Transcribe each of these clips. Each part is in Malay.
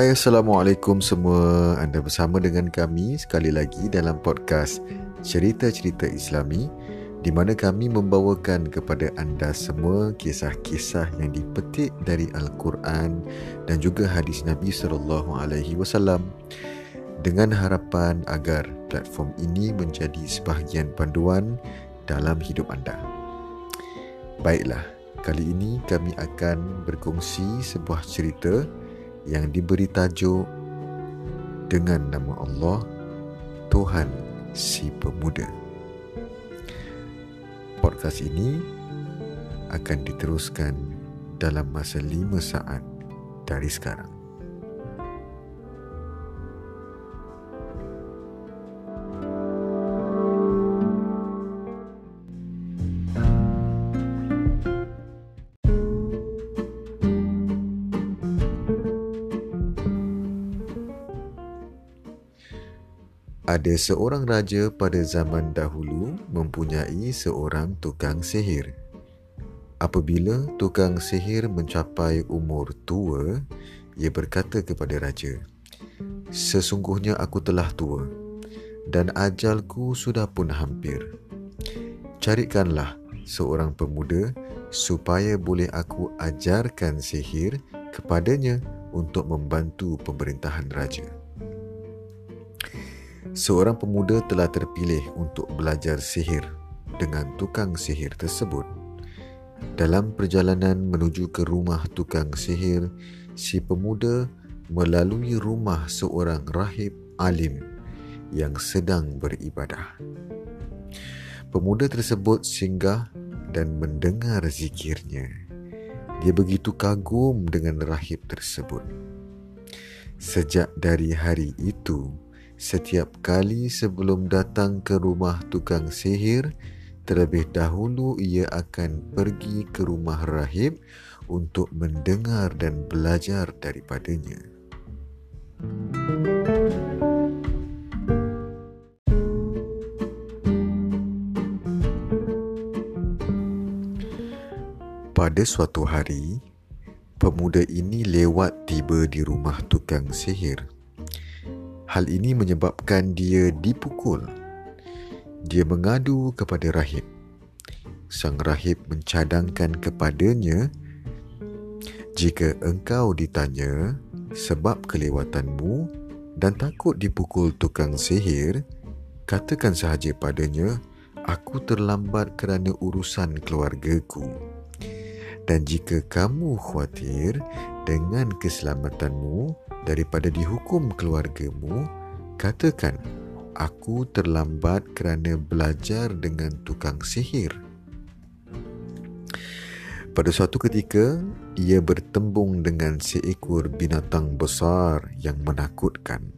Hai Assalamualaikum semua Anda bersama dengan kami sekali lagi dalam podcast Cerita-Cerita Islami di mana kami membawakan kepada anda semua kisah-kisah yang dipetik dari Al-Quran dan juga hadis Nabi wasallam dengan harapan agar platform ini menjadi sebahagian panduan dalam hidup anda. Baiklah, kali ini kami akan berkongsi sebuah cerita yang diberi tajuk dengan nama Allah Tuhan si pemuda. Podcast ini akan diteruskan dalam masa 5 saat dari sekarang. Ada seorang raja pada zaman dahulu mempunyai seorang tukang sihir. Apabila tukang sihir mencapai umur tua, ia berkata kepada raja, "Sesungguhnya aku telah tua dan ajalku sudah pun hampir. Carikanlah seorang pemuda supaya boleh aku ajarkan sihir kepadanya untuk membantu pemerintahan raja." Seorang pemuda telah terpilih untuk belajar sihir dengan tukang sihir tersebut. Dalam perjalanan menuju ke rumah tukang sihir, si pemuda melalui rumah seorang rahib alim yang sedang beribadah. Pemuda tersebut singgah dan mendengar zikirnya. Dia begitu kagum dengan rahib tersebut. Sejak dari hari itu, setiap kali sebelum datang ke rumah tukang sihir, terlebih dahulu ia akan pergi ke rumah rahib untuk mendengar dan belajar daripadanya. Pada suatu hari, pemuda ini lewat tiba di rumah tukang sihir. Hal ini menyebabkan dia dipukul. Dia mengadu kepada rahib. Sang rahib mencadangkan kepadanya, "Jika engkau ditanya sebab kelewatanmu dan takut dipukul tukang sihir, katakan sahaja padanya, aku terlambat kerana urusan keluargaku." Dan jika kamu khawatir dengan keselamatanmu, daripada dihukum keluargamu, katakan, aku terlambat kerana belajar dengan tukang sihir. Pada suatu ketika, ia bertembung dengan seekor binatang besar yang menakutkan.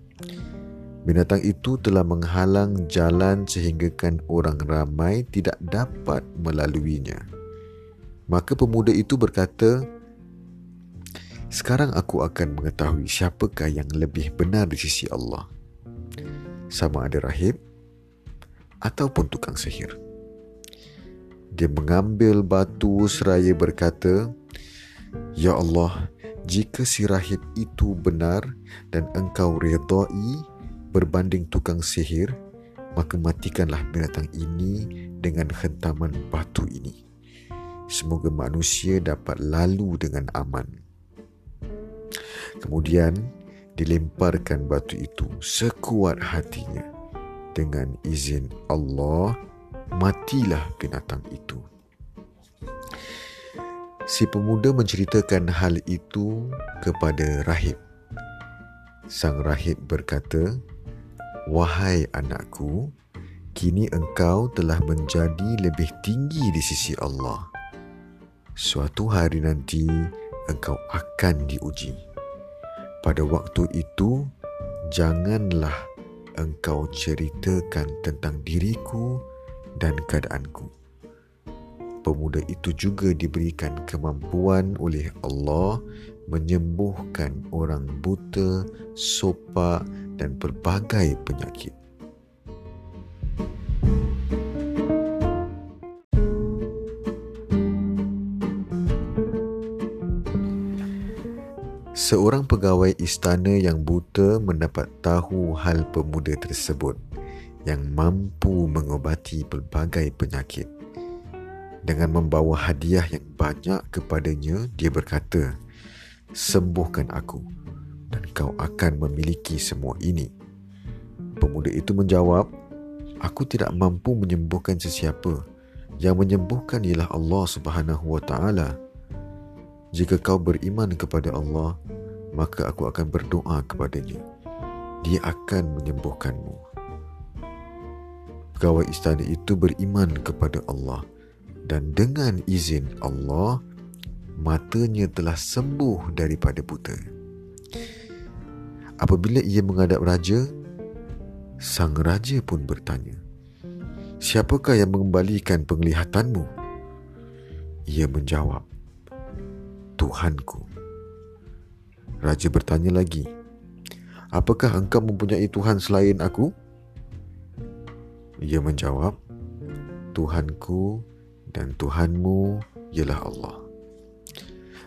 Binatang itu telah menghalang jalan sehinggakan orang ramai tidak dapat melaluinya. Maka pemuda itu berkata, sekarang aku akan mengetahui siapakah yang lebih benar di sisi Allah. Sama ada rahib ataupun tukang sihir. Dia mengambil batu seraya berkata, Ya Allah, jika si rahib itu benar dan engkau redai berbanding tukang sihir, maka matikanlah binatang ini dengan hentaman batu ini. Semoga manusia dapat lalu dengan aman. Kemudian dilemparkan batu itu sekuat hatinya. Dengan izin Allah, matilah binatang itu. Si pemuda menceritakan hal itu kepada rahib. Sang rahib berkata, Wahai anakku, kini engkau telah menjadi lebih tinggi di sisi Allah. Suatu hari nanti engkau akan diuji pada waktu itu janganlah engkau ceritakan tentang diriku dan keadaanku pemuda itu juga diberikan kemampuan oleh Allah menyembuhkan orang buta, sopak dan pelbagai penyakit. Seorang pegawai istana yang buta mendapat tahu hal pemuda tersebut yang mampu mengobati pelbagai penyakit. Dengan membawa hadiah yang banyak kepadanya, dia berkata, Sembuhkan aku dan kau akan memiliki semua ini. Pemuda itu menjawab, Aku tidak mampu menyembuhkan sesiapa. Yang menyembuhkan ialah Allah Subhanahu wa taala. Jika kau beriman kepada Allah, maka aku akan berdoa kepadanya. Dia akan menyembuhkanmu. Pegawai istana itu beriman kepada Allah dan dengan izin Allah, matanya telah sembuh daripada buta. Apabila ia menghadap raja, sang raja pun bertanya, Siapakah yang mengembalikan penglihatanmu? Ia menjawab, Tuhanku. Raja bertanya lagi, Apakah engkau mempunyai Tuhan selain aku? Ia menjawab, Tuhanku dan Tuhanmu ialah Allah.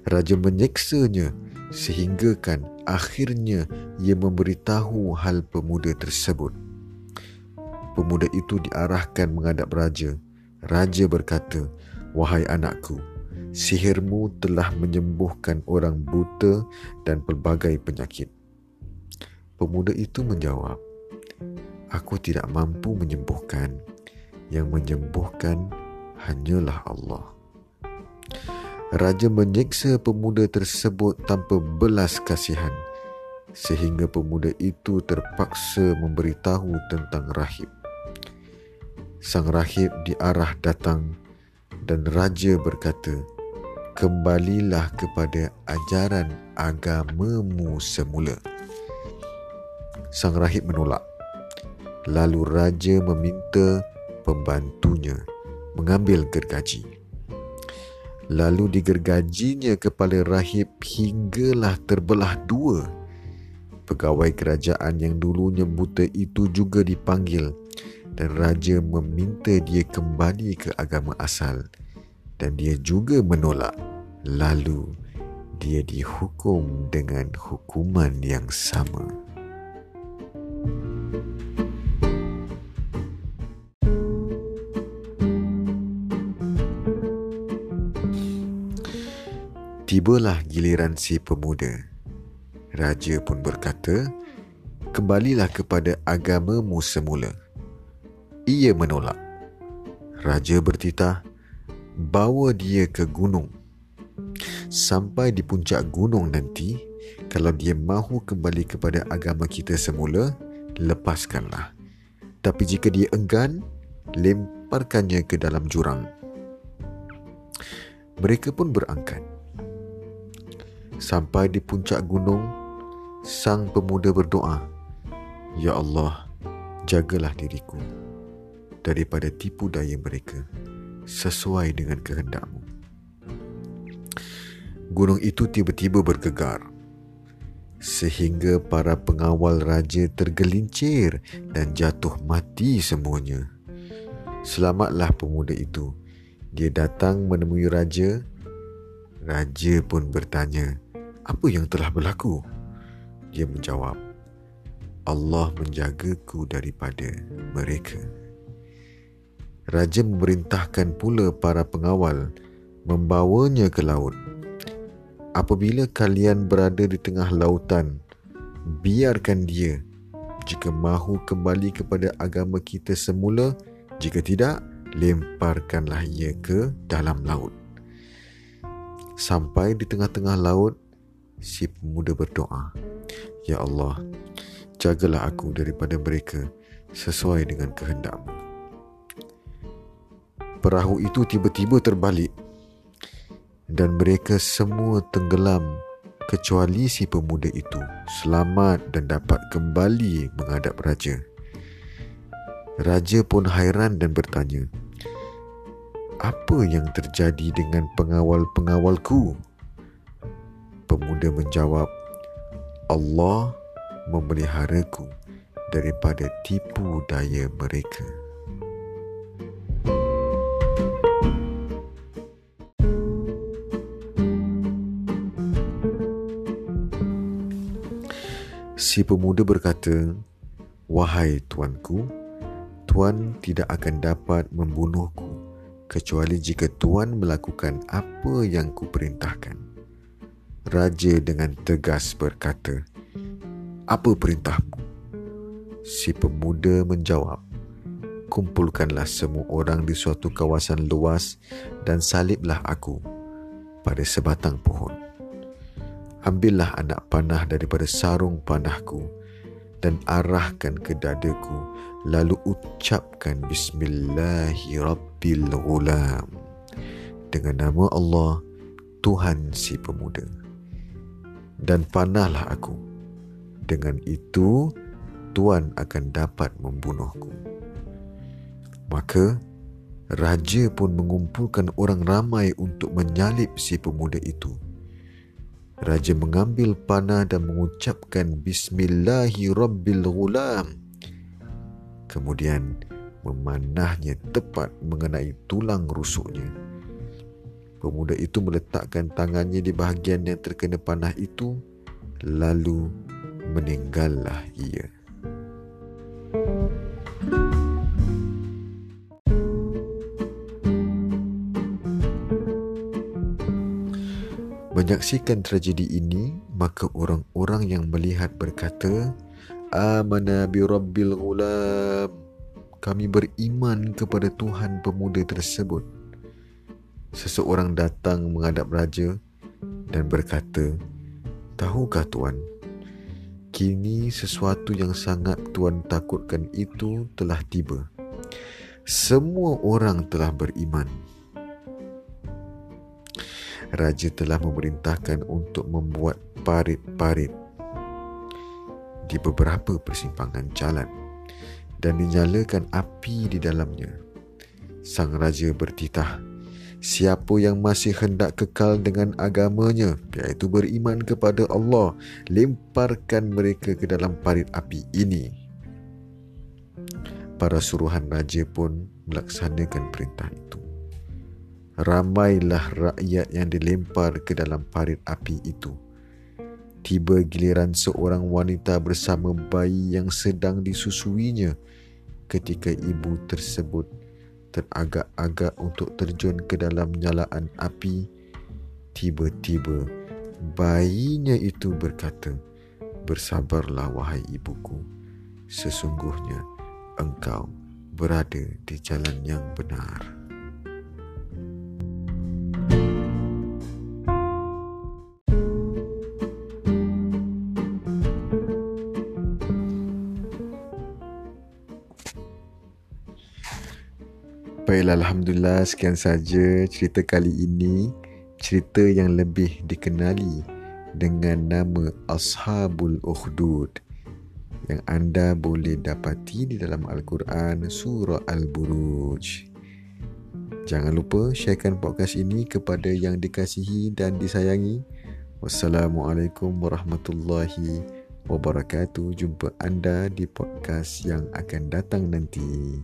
Raja menyeksanya sehinggakan akhirnya ia memberitahu hal pemuda tersebut pemuda itu diarahkan menghadap raja. Raja berkata, "Wahai anakku, sihirmu telah menyembuhkan orang buta dan pelbagai penyakit." Pemuda itu menjawab, "Aku tidak mampu menyembuhkan. Yang menyembuhkan hanyalah Allah." Raja menyiksa pemuda tersebut tanpa belas kasihan sehingga pemuda itu terpaksa memberitahu tentang rahib sang rahib diarah datang dan raja berkata, Kembalilah kepada ajaran agamamu semula. Sang rahib menolak. Lalu raja meminta pembantunya mengambil gergaji. Lalu digergajinya kepala rahib hinggalah terbelah dua. Pegawai kerajaan yang dulunya buta itu juga dipanggil dan raja meminta dia kembali ke agama asal dan dia juga menolak lalu dia dihukum dengan hukuman yang sama Tibalah giliran si pemuda. Raja pun berkata, Kembalilah kepada agamamu semula ia menolak. Raja bertitah, bawa dia ke gunung. Sampai di puncak gunung nanti, kalau dia mahu kembali kepada agama kita semula, lepaskanlah. Tapi jika dia enggan, lemparkannya ke dalam jurang. Mereka pun berangkat. Sampai di puncak gunung, sang pemuda berdoa, Ya Allah, jagalah diriku daripada tipu daya mereka sesuai dengan kehendakmu. Gunung itu tiba-tiba bergegar sehingga para pengawal raja tergelincir dan jatuh mati semuanya. Selamatlah pemuda itu. Dia datang menemui raja. Raja pun bertanya, "Apa yang telah berlaku?" Dia menjawab, "Allah menjagaku daripada mereka." Raja memerintahkan pula para pengawal membawanya ke laut. Apabila kalian berada di tengah lautan, biarkan dia jika mahu kembali kepada agama kita semula, jika tidak, lemparkanlah ia ke dalam laut. Sampai di tengah-tengah laut, si pemuda berdoa, Ya Allah, jagalah aku daripada mereka sesuai dengan kehendakmu perahu itu tiba-tiba terbalik dan mereka semua tenggelam kecuali si pemuda itu selamat dan dapat kembali menghadap raja. Raja pun hairan dan bertanya, "Apa yang terjadi dengan pengawal-pengawalku?" Pemuda menjawab, "Allah memeliharaku daripada tipu daya mereka." Si pemuda berkata, Wahai tuanku, tuan tidak akan dapat membunuhku kecuali jika tuan melakukan apa yang kuperintahkan. Raja dengan tegas berkata, Apa perintahmu? Si pemuda menjawab, Kumpulkanlah semua orang di suatu kawasan luas dan saliblah aku pada sebatang pohon. Ambillah anak panah daripada sarung panahku dan arahkan ke dadaku. Lalu ucapkan bismillahirrabbilghulam. Dengan nama Allah Tuhan si pemuda. Dan panahlah aku. Dengan itu Tuhan akan dapat membunuhku. Maka raja pun mengumpulkan orang ramai untuk menyalip si pemuda itu Raja mengambil panah dan mengucapkan Bismillahirrabbilghulam. Kemudian memanahnya tepat mengenai tulang rusuknya. Pemuda itu meletakkan tangannya di bahagian yang terkena panah itu lalu meninggallah ia. Menyaksikan tragedi ini, maka orang-orang yang melihat berkata, Amana bi rabbil ghulam. Kami beriman kepada Tuhan pemuda tersebut. Seseorang datang menghadap raja dan berkata, Tahukah tuan, kini sesuatu yang sangat tuan takutkan itu telah tiba. Semua orang telah beriman raja telah memerintahkan untuk membuat parit-parit di beberapa persimpangan jalan dan dinyalakan api di dalamnya. Sang raja bertitah, siapa yang masih hendak kekal dengan agamanya, iaitu beriman kepada Allah, lemparkan mereka ke dalam parit api ini. Para suruhan raja pun melaksanakan perintah itu ramailah rakyat yang dilempar ke dalam parit api itu. Tiba giliran seorang wanita bersama bayi yang sedang disusuinya ketika ibu tersebut teragak-agak untuk terjun ke dalam nyalaan api. Tiba-tiba bayinya itu berkata, Bersabarlah wahai ibuku, sesungguhnya engkau berada di jalan yang benar. Alhamdulillah sekian saja cerita kali ini. Cerita yang lebih dikenali dengan nama Ashabul Ukhdud yang anda boleh dapati di dalam Al-Quran Surah Al-Buruj. Jangan lupa sharekan podcast ini kepada yang dikasihi dan disayangi. Wassalamualaikum warahmatullahi wabarakatuh. Jumpa anda di podcast yang akan datang nanti.